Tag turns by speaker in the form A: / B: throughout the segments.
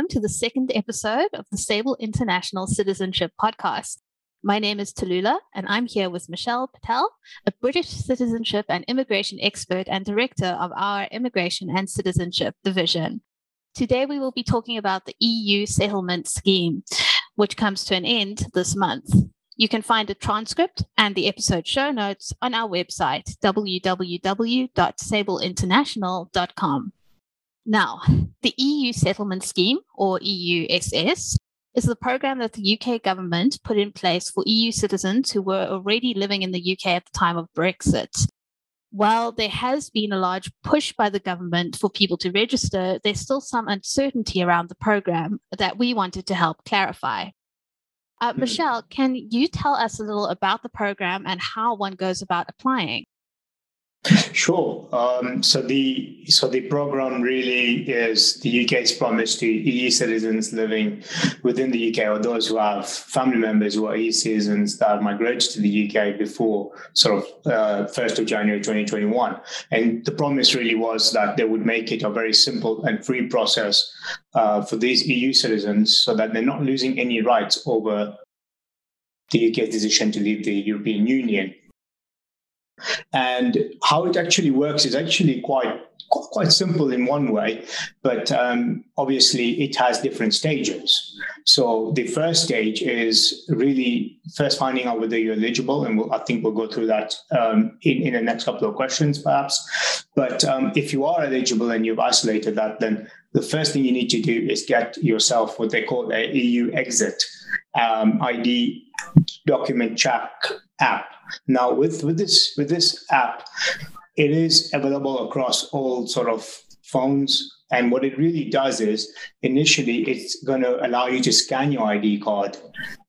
A: welcome to the second episode of the Sable International Citizenship Podcast. My name is Tallulah, and I'm here with Michelle Patel, a British citizenship and immigration expert and director of our Immigration and Citizenship Division. Today, we will be talking about the EU settlement scheme, which comes to an end this month. You can find a transcript and the episode show notes on our website, www.sableinternational.com. Now, the EU Settlement Scheme, or EUSS, is the program that the UK government put in place for EU citizens who were already living in the UK at the time of Brexit. While there has been a large push by the government for people to register, there's still some uncertainty around the program that we wanted to help clarify. Uh, hmm. Michelle, can you tell us a little about the program and how one goes about applying?
B: Sure. Um, so the so the program really is the UK's promise to EU citizens living within the UK or those who have family members who are EU citizens that migrated to the UK before sort of first uh, of January 2021. And the promise really was that they would make it a very simple and free process uh, for these EU citizens, so that they're not losing any rights over the UK's decision to leave the European Union. And how it actually works is actually quite quite simple in one way, but um, obviously it has different stages. So the first stage is really first finding out whether you're eligible, and we'll, I think we'll go through that um, in, in the next couple of questions, perhaps. But um, if you are eligible and you've isolated that, then the first thing you need to do is get yourself what they call a EU exit um, ID document check app. Now, with with this with this app, it is available across all sort of phones. And what it really does is initially it's going to allow you to scan your ID card.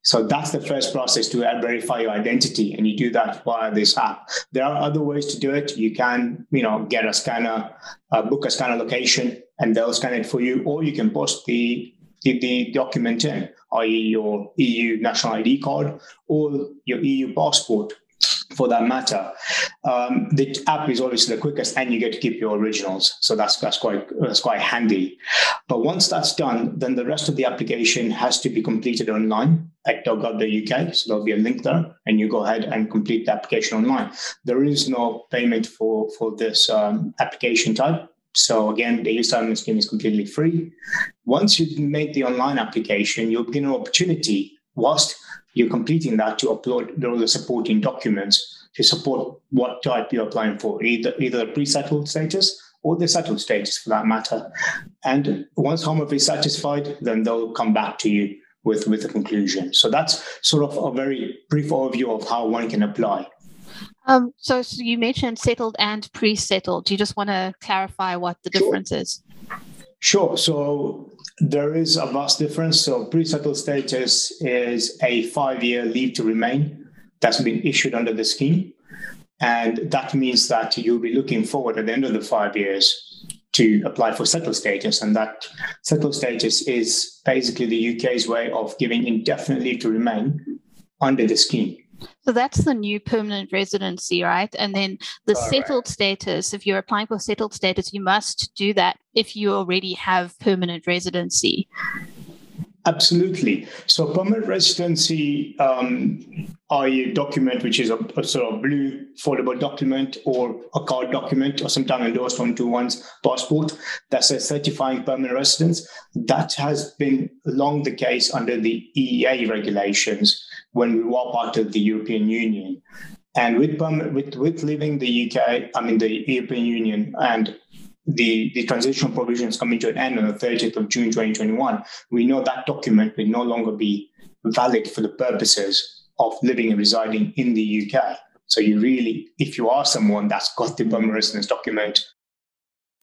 B: So that's the first process to verify your identity, and you do that via this app. There are other ways to do it. You can, you know, get a scanner, uh, book a scanner location, and they'll scan it for you, or you can post the the, the document in, i.e., your EU national ID card or your EU passport for that matter. Um, the app is obviously the quickest, and you get to keep your originals. So that's that's quite that's quite handy. But once that's done, then the rest of the application has to be completed online at gov.uk. So there'll be a link there, and you go ahead and complete the application online. There is no payment for for this um, application type. So again, the e scheme is completely free. Once you've made the online application, you'll get an opportunity whilst you're completing that to upload all the supporting documents to support what type you're applying for, either either pre-settled status or the settled status for that matter. And once Home Office is satisfied, then they'll come back to you with, with a conclusion. So that's sort of a very brief overview of how one can apply.
A: Um, so, so, you mentioned settled and pre-settled. Do you just want to clarify what the sure. difference is?
B: Sure. So there is a vast difference. So pre-settled status is a five-year leave to remain that's been issued under the scheme. And that means that you'll be looking forward at the end of the five years to apply for settled status. And that settled status is basically the UK's way of giving indefinite leave to remain under the scheme.
A: So that's the new permanent residency, right? And then the All settled right. status, if you're applying for settled status, you must do that if you already have permanent residency.
B: Absolutely. So permanent residency um, are a document which is a, a, sort of blue foldable document or a card document or sometimes endorsed onto one's passport that says certifying permanent residence. That has been long the case under the EEA regulations when we were part of the European Union. And with, with, with leaving the UK, I mean the European Union and the, the transitional provisions coming to an end on the 30th of June 2021, we know that document will no longer be valid for the purposes of living and residing in the UK. So you really, if you are someone that's got the permanent residence document,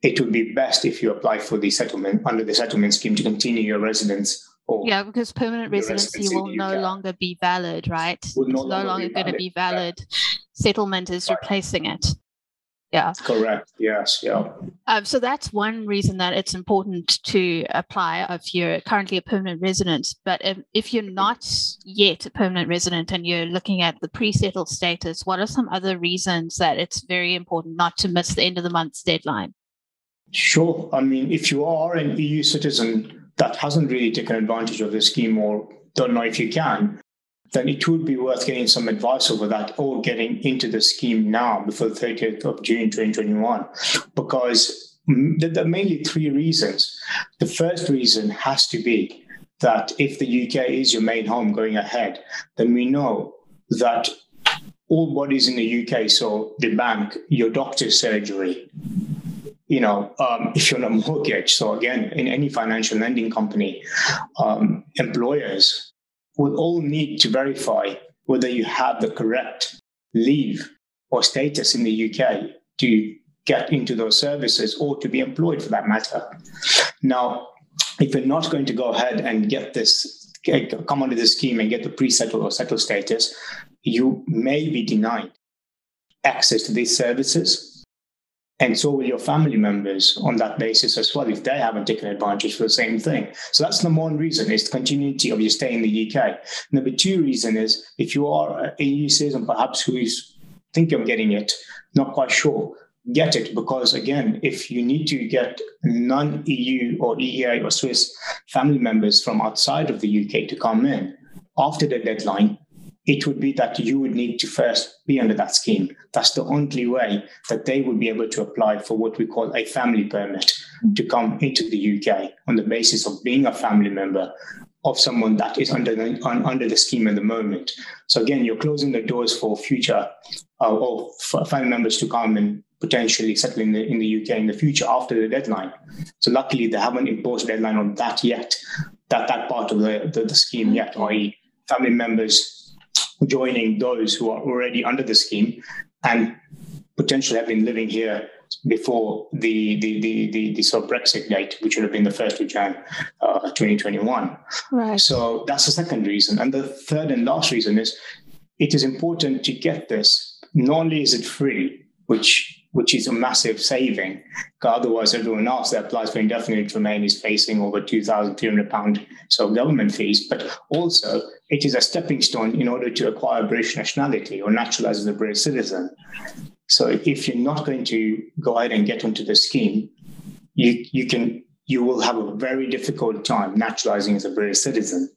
B: it would be best if you apply for the settlement under the settlement scheme to continue your residence.
A: Yeah, because permanent residency, will no longer be valid, right? No it's no longer going to be valid. Settlement is right. replacing it. Yeah.
B: Correct. Yes. Yeah.
A: Um, so that's one reason that it's important to apply if you're currently a permanent resident. But if, if you're not yet a permanent resident and you're looking at the pre settled status, what are some other reasons that it's very important not to miss the end of the month's deadline?
B: Sure. I mean, if you are an EU citizen that hasn't really taken advantage of the scheme or don't know if you can, then it would be worth getting some advice over that or getting into the scheme now before the 30th of June 2021. Because there are mainly three reasons. The first reason has to be that if the UK is your main home going ahead, then we know that all bodies in the UK, so the bank, your doctor's surgery, you know, um, if you're on a mortgage, so again, in any financial lending company, um, employers will all need to verify whether you have the correct leave or status in the UK to get into those services or to be employed for that matter. Now, if you're not going to go ahead and get this, come under the scheme and get the pre-settled or settled status, you may be denied access to these services and so will your family members on that basis as well if they haven't taken advantage for the same thing. So that's number one reason is the continuity of your stay in the UK. Number two reason is if you are a EU citizen, perhaps who is thinking of getting it, not quite sure, get it because again, if you need to get non-EU or EEA or Swiss family members from outside of the UK to come in after the deadline, it would be that you would need to first be under that scheme. That's the only way that they would be able to apply for what we call a family permit to come into the UK on the basis of being a family member of someone that is under the, on, under the scheme at the moment. So again, you're closing the doors for future uh, or family members to come and potentially settle in the in the UK in the future after the deadline. So luckily, they haven't imposed a deadline on that yet. That that part of the, the, the scheme yet, i.e., family members joining those who are already under the scheme and potentially have been living here before the the the the, the sort of Brexit date, which would have been the first of Jan, uh, 2021. Right. So that's the second reason, and the third and last reason is it is important to get this. Not only is it free, which which is a massive saving. Otherwise, everyone else that applies for indefinite remain is facing over £2,300 so government fees. But also, it is a stepping stone in order to acquire British nationality or naturalize as a British citizen. So if you're not going to go ahead and get onto the scheme, you, you can you will have a very difficult time naturalizing as a British citizen.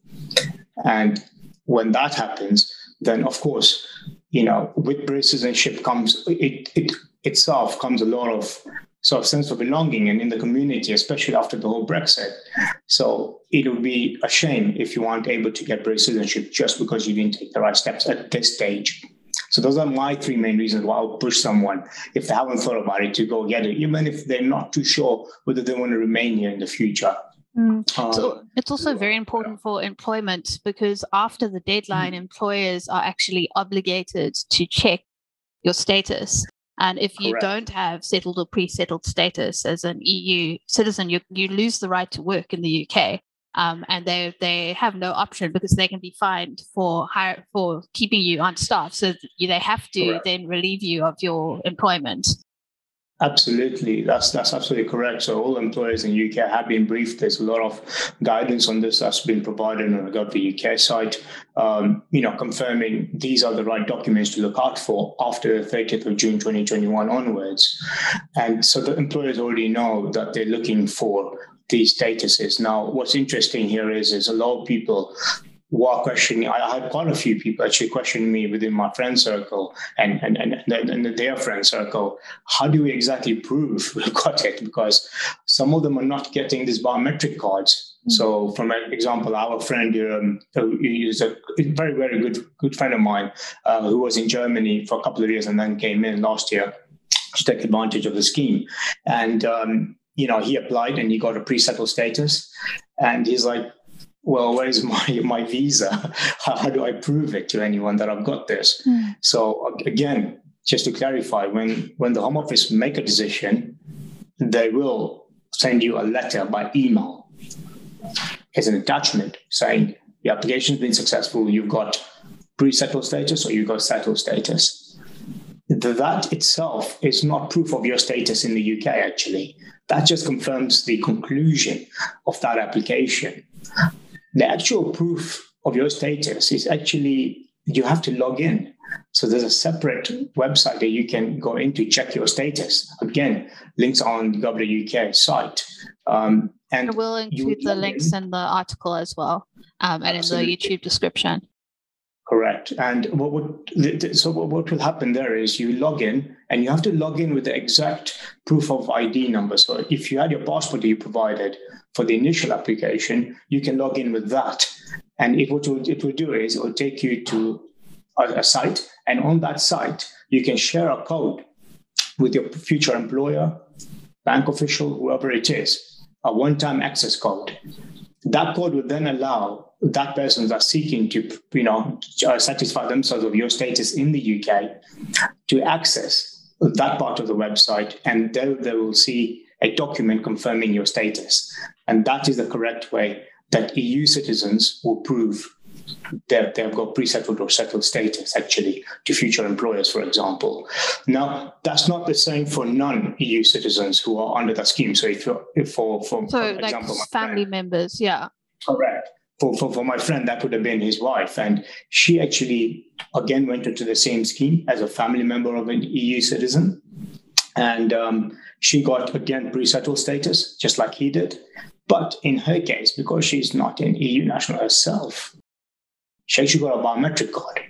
B: And when that happens, then of course, you know, with British citizenship comes it, it itself comes a lot of sort of sense of belonging and in the community, especially after the whole Brexit. So it would be a shame if you weren't able to get British citizenship just because you didn't take the right steps at this stage. So those are my three main reasons why I'll push someone if they haven't thought about it to go get it, even if they're not too sure whether they want to remain here in the future.
A: Mm. Um, so it's also very important for employment because after the deadline, mm. employers are actually obligated to check your status. And if you Correct. don't have settled or pre-settled status as an EU citizen, you you lose the right to work in the UK. Um, and they they have no option because they can be fined for hire, for keeping you on staff. So they have to Correct. then relieve you of your employment.
B: Absolutely, that's that's absolutely correct. So all employers in UK have been briefed. There's a lot of guidance on this that's been provided on the Gov UK site. Um, you know, confirming these are the right documents to look out for after the 30th of June 2021 onwards. And so the employers already know that they're looking for these statuses. Now, what's interesting here is is a lot of people were questioning. I had quite a few people actually questioning me within my friend circle and and, and, and their friend circle. How do we exactly prove we've got it? Because some of them are not getting these biometric cards. Mm-hmm. So, from an example, our friend um, is a very, very good good friend of mine uh, who was in Germany for a couple of years and then came in last year to take advantage of the scheme. And um, you know, he applied and he got a pre-settled status. And he's like, well, where's my my visa? How, do I prove it to anyone that I've got this? Mm. So again, just to clarify, when when the Home Office make a decision, they will send you a letter by email as an attachment saying the application's been successful, you've got pre-settled status or you've got settled status. That itself is not proof of your status in the UK, actually. That just confirms the conclusion of that application the actual proof of your status is actually you have to log in So there's a separate website that you can go into check your status. Again, links on the gov.uk site. Um,
A: and I will include the links in the article as well, um, and Absolutely. in the YouTube description.
B: Correct. And what would so what will happen there is you log in and you have to log in with the exact proof of ID number. So if you had your passport that you provided for the initial application, you can log in with that. And it what it will do is it will take you to a, a site, and on that site you can share a code with your future employer, bank official, whoever it is, a one-time access code. That code would then allow that person that's seeking to, you know, uh, satisfy themselves of your status in the UK to access that part of the website, and there they will see a document confirming your status. And that is the correct way that EU citizens will prove that they've got pre-settled or settled status actually to future employers, for example. Now, that's not the same for non-EU citizens who are under that scheme. So if you're if for, for,
A: so
B: for
A: like
B: example,
A: family friend, members, yeah.
B: Correct for, for, for my friend, that would have been his wife. And she actually, again, went into the same scheme as a family member of an EU citizen. And um, she got, again, pre settled status, just like he did. But in her case, because she's not an EU national herself, she actually got a biometric card.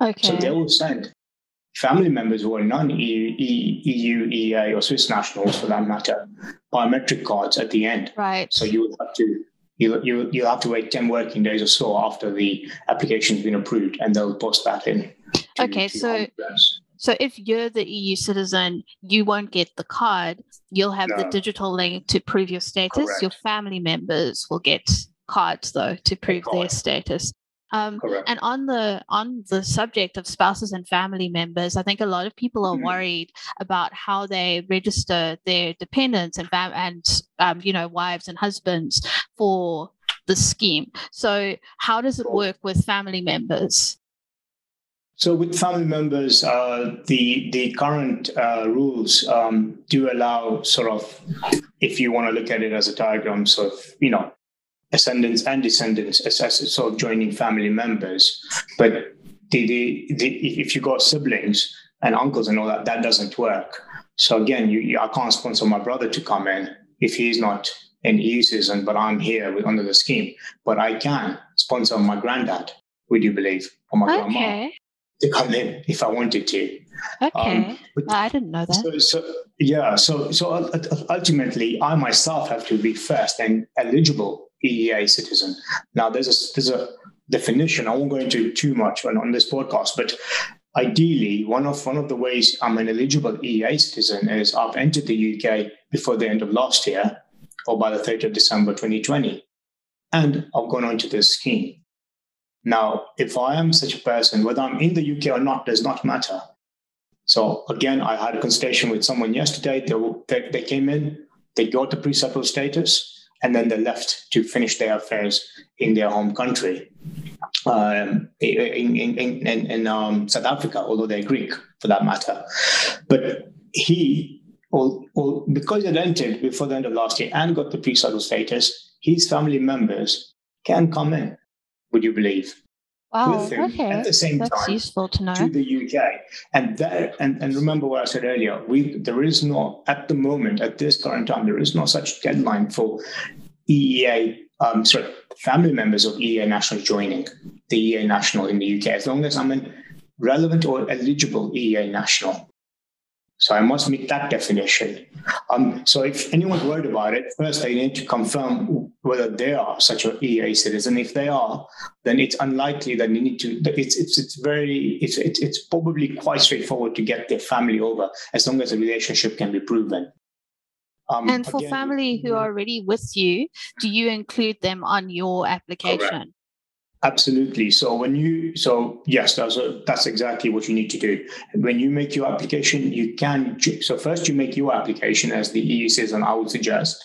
A: Okay.
B: So they will send family members who are non-EU, EU, EEA, or Swiss nationals, for that matter, biometric cards at the end.
A: Right.
B: So you would have to you you you have to wait 10 working days or so after the application's been approved and they'll post that in
A: to, okay to so so if you're the eu citizen you won't get the card you'll have no. the digital link to prove your status Correct. your family members will get cards though to prove their status um, and on the on the subject of spouses and family members, I think a lot of people are mm-hmm. worried about how they register their dependents and fam- and um, you know wives and husbands for the scheme. So how does it work with family members?
B: So with family members, uh, the the current uh, rules um, do allow sort of, if you want to look at it as a diagram, sort of you know ascendants and descendants sort of joining family members. But the, the, the, if you got siblings and uncles and all that, that doesn't work. So again, you, you, I can't sponsor my brother to come in if he's not an EU citizen, but I'm here with, under the scheme. But I can sponsor my granddad, would you believe, or my okay. grandma to come in if I wanted
A: to. Okay, um, I didn't know that. So,
B: so, yeah, so so ultimately, I myself have to be first and eligible EEA citizen. Now, there's a, there's a definition. I won't go into too much on, on this podcast, but ideally, one of one of the ways I'm an eligible EEA citizen is I've entered the UK before the end of last year, or by the 30th of December 2020, and I've gone on to this scheme. Now, if I am such a person, whether I'm in the UK or not does not matter. So again, I had a consultation with someone yesterday. They, they, they came in, they got the pre-settled status, and then they left to finish their affairs in their home country, um, in, in, in, in um, South Africa, although they're Greek for that matter. But he, or, or because he entered before the end of last year and got the pre-settled status, his family members can come in, would you believe?
A: Wow, okay. at the same That's time useful to, know.
B: to the UK. And there, and, and remember what I said earlier, we there is no at the moment, at this current time, there is no such deadline for EEA, um, sorry, family members of EEA national joining the EEA national in the UK, as long as I'm a relevant or eligible EEA national. So I must meet that definition. Um, so if anyone's worried about it, first they need to confirm whether they are such an EA citizen. If they are, then it's unlikely that you need to. It's it's it's very it's it's, it's probably quite straightforward to get their family over as long as the relationship can be proven.
A: Um, and for again, family who are already with you, do you include them on your application? Correct.
B: Absolutely. So when you so yes, that's a, that's exactly what you need to do. When you make your application, you can so first you make your application as the EU citizen. I would suggest.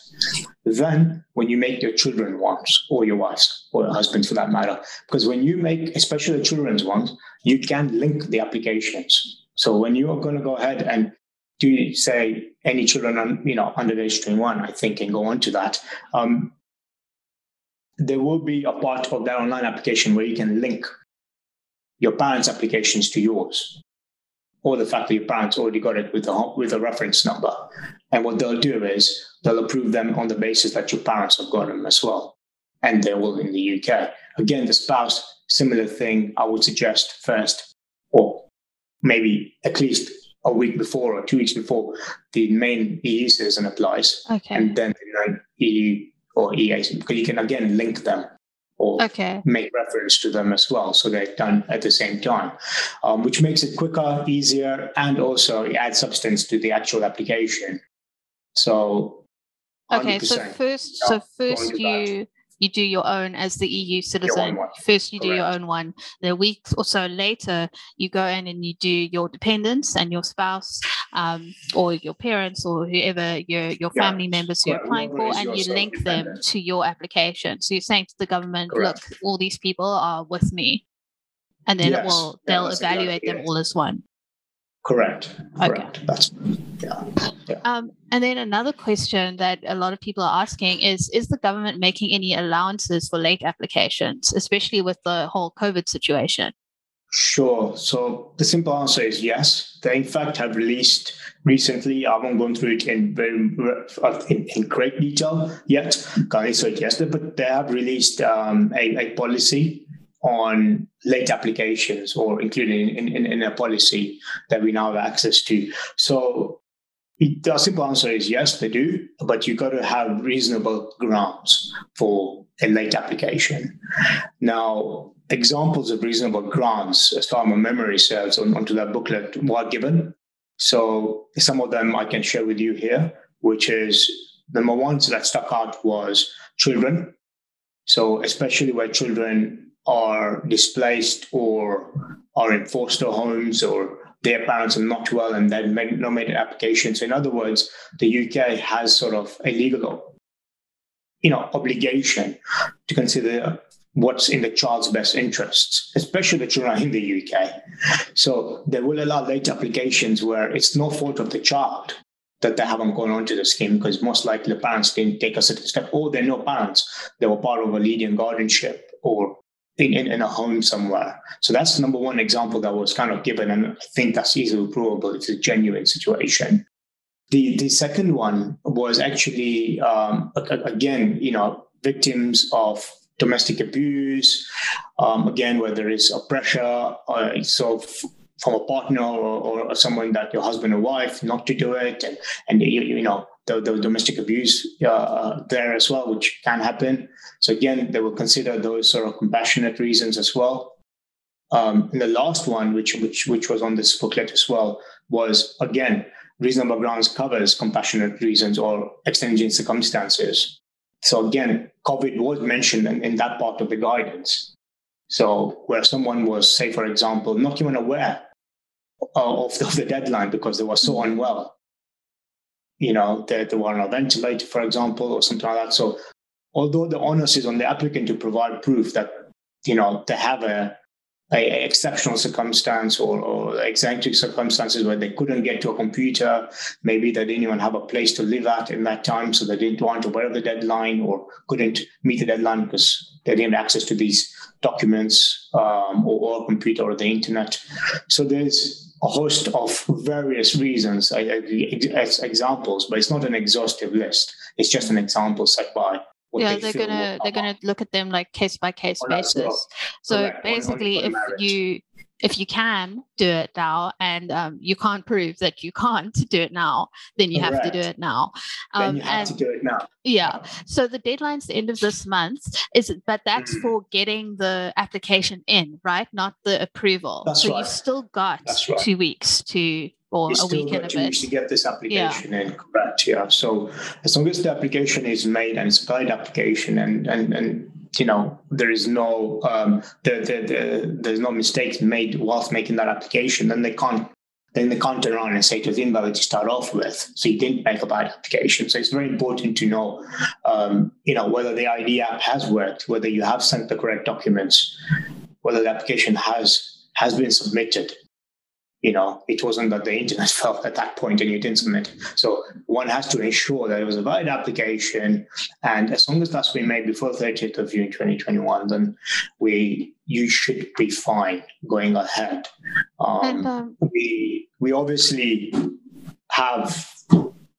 B: Then when you make your children ones or your wives or your husbands for that matter, because when you make especially the children's ones, you can link the applications. So when you are going to go ahead and do say any children on, you know under age 21 i think can go on to that um, there will be a part of that online application where you can link your parents' applications to yours, or the fact that your parents already got it with a with a reference number. And what they'll do is they'll approve them on the basis that your parents have got them as well, and they will in the UK. Again, the spouse, similar thing. I would suggest first, or maybe at least a week before or two weeks before the main EU citizen applies,
A: Okay.
B: and then the EU or EA, because you can again link them or
A: Okay.
B: make reference to them as well. So they're done at the same time, um, which makes it quicker, easier, and also it adds substance to the actual application. So,
A: Okay. So
B: 100%.
A: first,
B: No,
A: so first you you do your own as the EU citizen. First, you do your own one. Then a week or so later, you go in and you do your dependents and your spouse, um, or your parents, or whoever your your
B: Yeah.
A: family members you're
B: Correct.
A: applying for, and you link them to your application. So you're saying to the government,
B: Correct.
A: look, all these people are with me, and then it will they'll
B: exactly
A: evaluate them all as one.
B: Correct,
A: Okay.
B: correct. That's yeah.
A: Um, and then another question that a lot of people are asking is Is the government making any allowances for late applications, especially with the whole COVID situation?
B: Sure. So the simple answer is yes. They in fact have released recently. I won't go through it in very in, in great detail yet. Can't answer it yesterday, but they have released um, a, a policy on late applications or including in, in, in a policy that we now have access to. So the simple answer is yes, they do, but you've got to have reasonable grounds for a late application. Now, examples of reasonable grounds, as far as my memory serves, on, onto that booklet were given. So some of them I can share with you here, which is number one that stuck out was children. So especially where children are displaced or are in foster homes or their parents are not well and then made, an application. So in other words, the UK has sort of a legal, you know, obligation to consider what's in the child's best interests, especially the children in the UK. So they will allow late applications where it's no fault of the child that they haven't gone onto the scheme because most likely the parents didn't take a certain step or they're no parents. They were part of a leading guardianship or in, in, in a home somewhere. So that's the number one example that was kind of given. And I think that's easily provable. It's a genuine situation. The, the second one was actually, um, again, you know, victims of domestic abuse, um, again, where there is a pressure, uh, so f- from a partner or, or someone that your husband or wife not to do it, and and you, you know the, the domestic abuse uh, there as well, which can happen. So again, they will consider those sort of compassionate reasons as well. Um, and the last one, which which which was on this booklet as well, was again reasonable grounds covers compassionate reasons or extenuating circumstances. So again, COVID was mentioned in, in that part of the guidance. So where someone was, say, for example, not even aware uh, of the, of the deadline because they were so mm-hmm. unwell, you know, they, they were on a ventilator, for example, or something like that. So although the onus is on the applicant to provide proof that, you know, they have a, a, a exceptional circumstance or, or eccentric circumstances where they couldn't get to a computer, maybe they didn't even have a place to live at in that time, so they didn't want to wear the deadline or couldn't meet the deadline because they didn't have access to these documents um, or, or computer or the internet. So there's a host of various reasons I- I- as examples, but it's not an exhaustive list. It's just an example set by what
A: yeah,
B: they
A: they're gonna they're gonna look at them like case by case basis. So
B: Correct,
A: basically, if you if you can do it now and um, you can't prove that you can't do it now, then you have to do it now.
B: then
A: Um,
B: you have
A: and
B: to do it now.
A: yeah, so the deadline's the end of this month. Is but that's
B: Mhm.
A: for getting the application in, right? Not the approval.
B: That's
A: so
B: right.
A: you've still got
B: right.
A: two weeks to or
B: you
A: a
B: still
A: week and a
B: two
A: bit.
B: weeks to get this application in, correct? Yeah. So as long as the application is made and it's a valid application and and and you know there is no um the, the, the there's no mistakes made whilst making that application, then they can't then they can't turn around and say it was invalid to start off with. So you didn't make a bad application. So it's very important to know, um, you know, whether the ID app has worked, whether you have sent the correct documents, whether the application has has been submitted you know, it wasn't that the internet fell at that point and you didn't submit. So one has to ensure that it was a valid application. And as long as that's been made before 30th of June 2021, then we you should be fine going ahead. Um, and, um, we we obviously have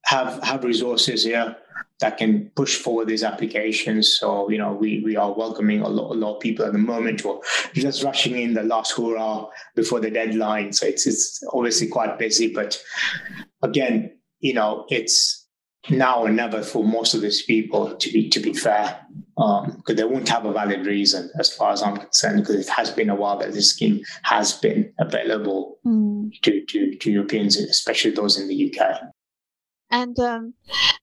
B: have have resources here that can push forward these applications. So, you know, we, we are welcoming a lot, a lot of people at the moment who are just rushing in the last hurrah before the deadline. So it's, it's obviously quite busy, but again, you know, it's now or never for most of these people to be, to be fair, because um, they won't have a valid reason as far as I'm concerned, because it has been a while that this scheme has been available mm. to, to, to Europeans, especially those in the UK.
A: And um,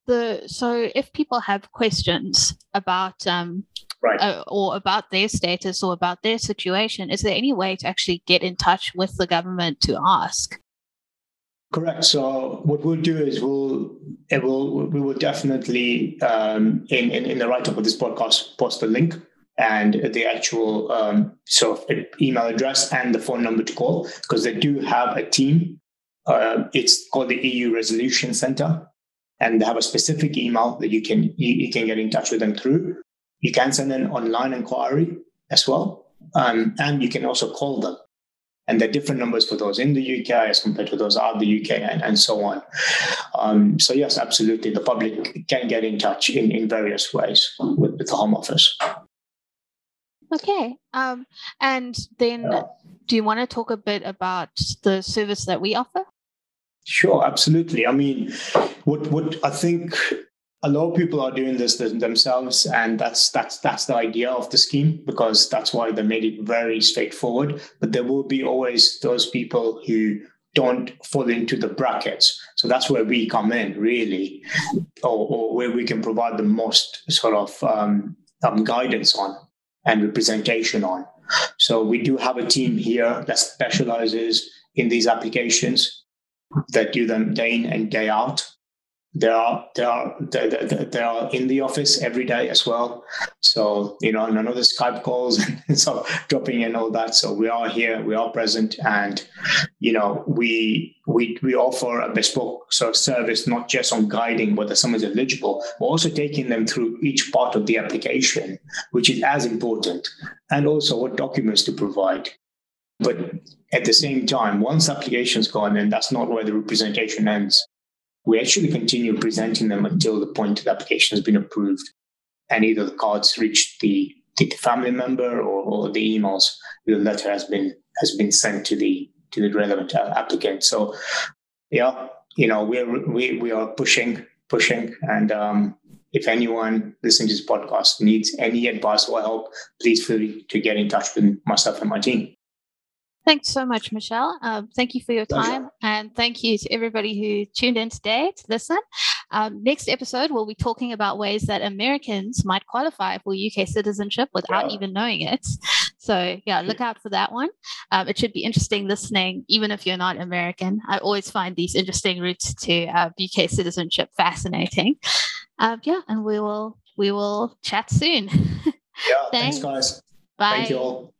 A: the so if people have questions about um, right. uh, or about their status or about their situation, is there any way to actually get in touch with the government to ask?
B: Correct. So what we'll do is we'll it will we will definitely um, in, in in the write up of this podcast post the link and the actual um, sort of email address and the phone number to call because they do have a team uh, it's called the EU Resolution Center, and they have a specific email that you can you, you can get in touch with them through. You can send an online inquiry as well, um, and you can also call them. And there are different numbers for those in the UK as compared to those out of the UK, and, and so on. Um, so yes, absolutely, the public can get in touch in, in various ways with, with the Home Office.
A: Okay. Um, and then, do you want to talk a bit about the service that we offer?
B: Sure, absolutely. I mean, what what I think a lot of people are doing this themselves, and that's that's that's the idea of the scheme because that's why they made it very straightforward. But there will be always those people who don't fall into the brackets. So that's where we come in, really, or, or where we can provide the most sort of um, um, guidance on and representation on. So we do have a team here that specializes in these applications that do them day in and day out. They are they are they, they, are in the office every day as well. So you know, none of the Skype calls and so dropping in all that. So we are here, we are present, and you know, we we we offer a bespoke sort of service, not just on guiding whether someone's eligible, but also taking them through each part of the application, which is as important, and also what documents to provide. But at the same time, once application's gone, and that's not where the representation ends, we actually continue presenting them until the point the application has been approved and either the cards reach the, the family member or, or the emails the letter has been has been sent to the to the relevant uh, applicant. So yeah, you know, we're we we are pushing, pushing, and um, if anyone listening to this podcast needs any advice or help, please feel free to get in touch with myself and my team.
A: Thanks so much, Michelle. Um, thank you for your time. And thank you to everybody who tuned in today to listen. Um, next episode, we'll be talking about ways that Americans might qualify for UK citizenship without yeah. even knowing it. So, yeah, look out for that one. Um, it should be interesting listening, even if you're not American. I always find these interesting routes to uh, UK citizenship fascinating. Um, yeah, and we will we will chat soon.
B: yeah, thanks. thanks, guys. Bye. Thank you all.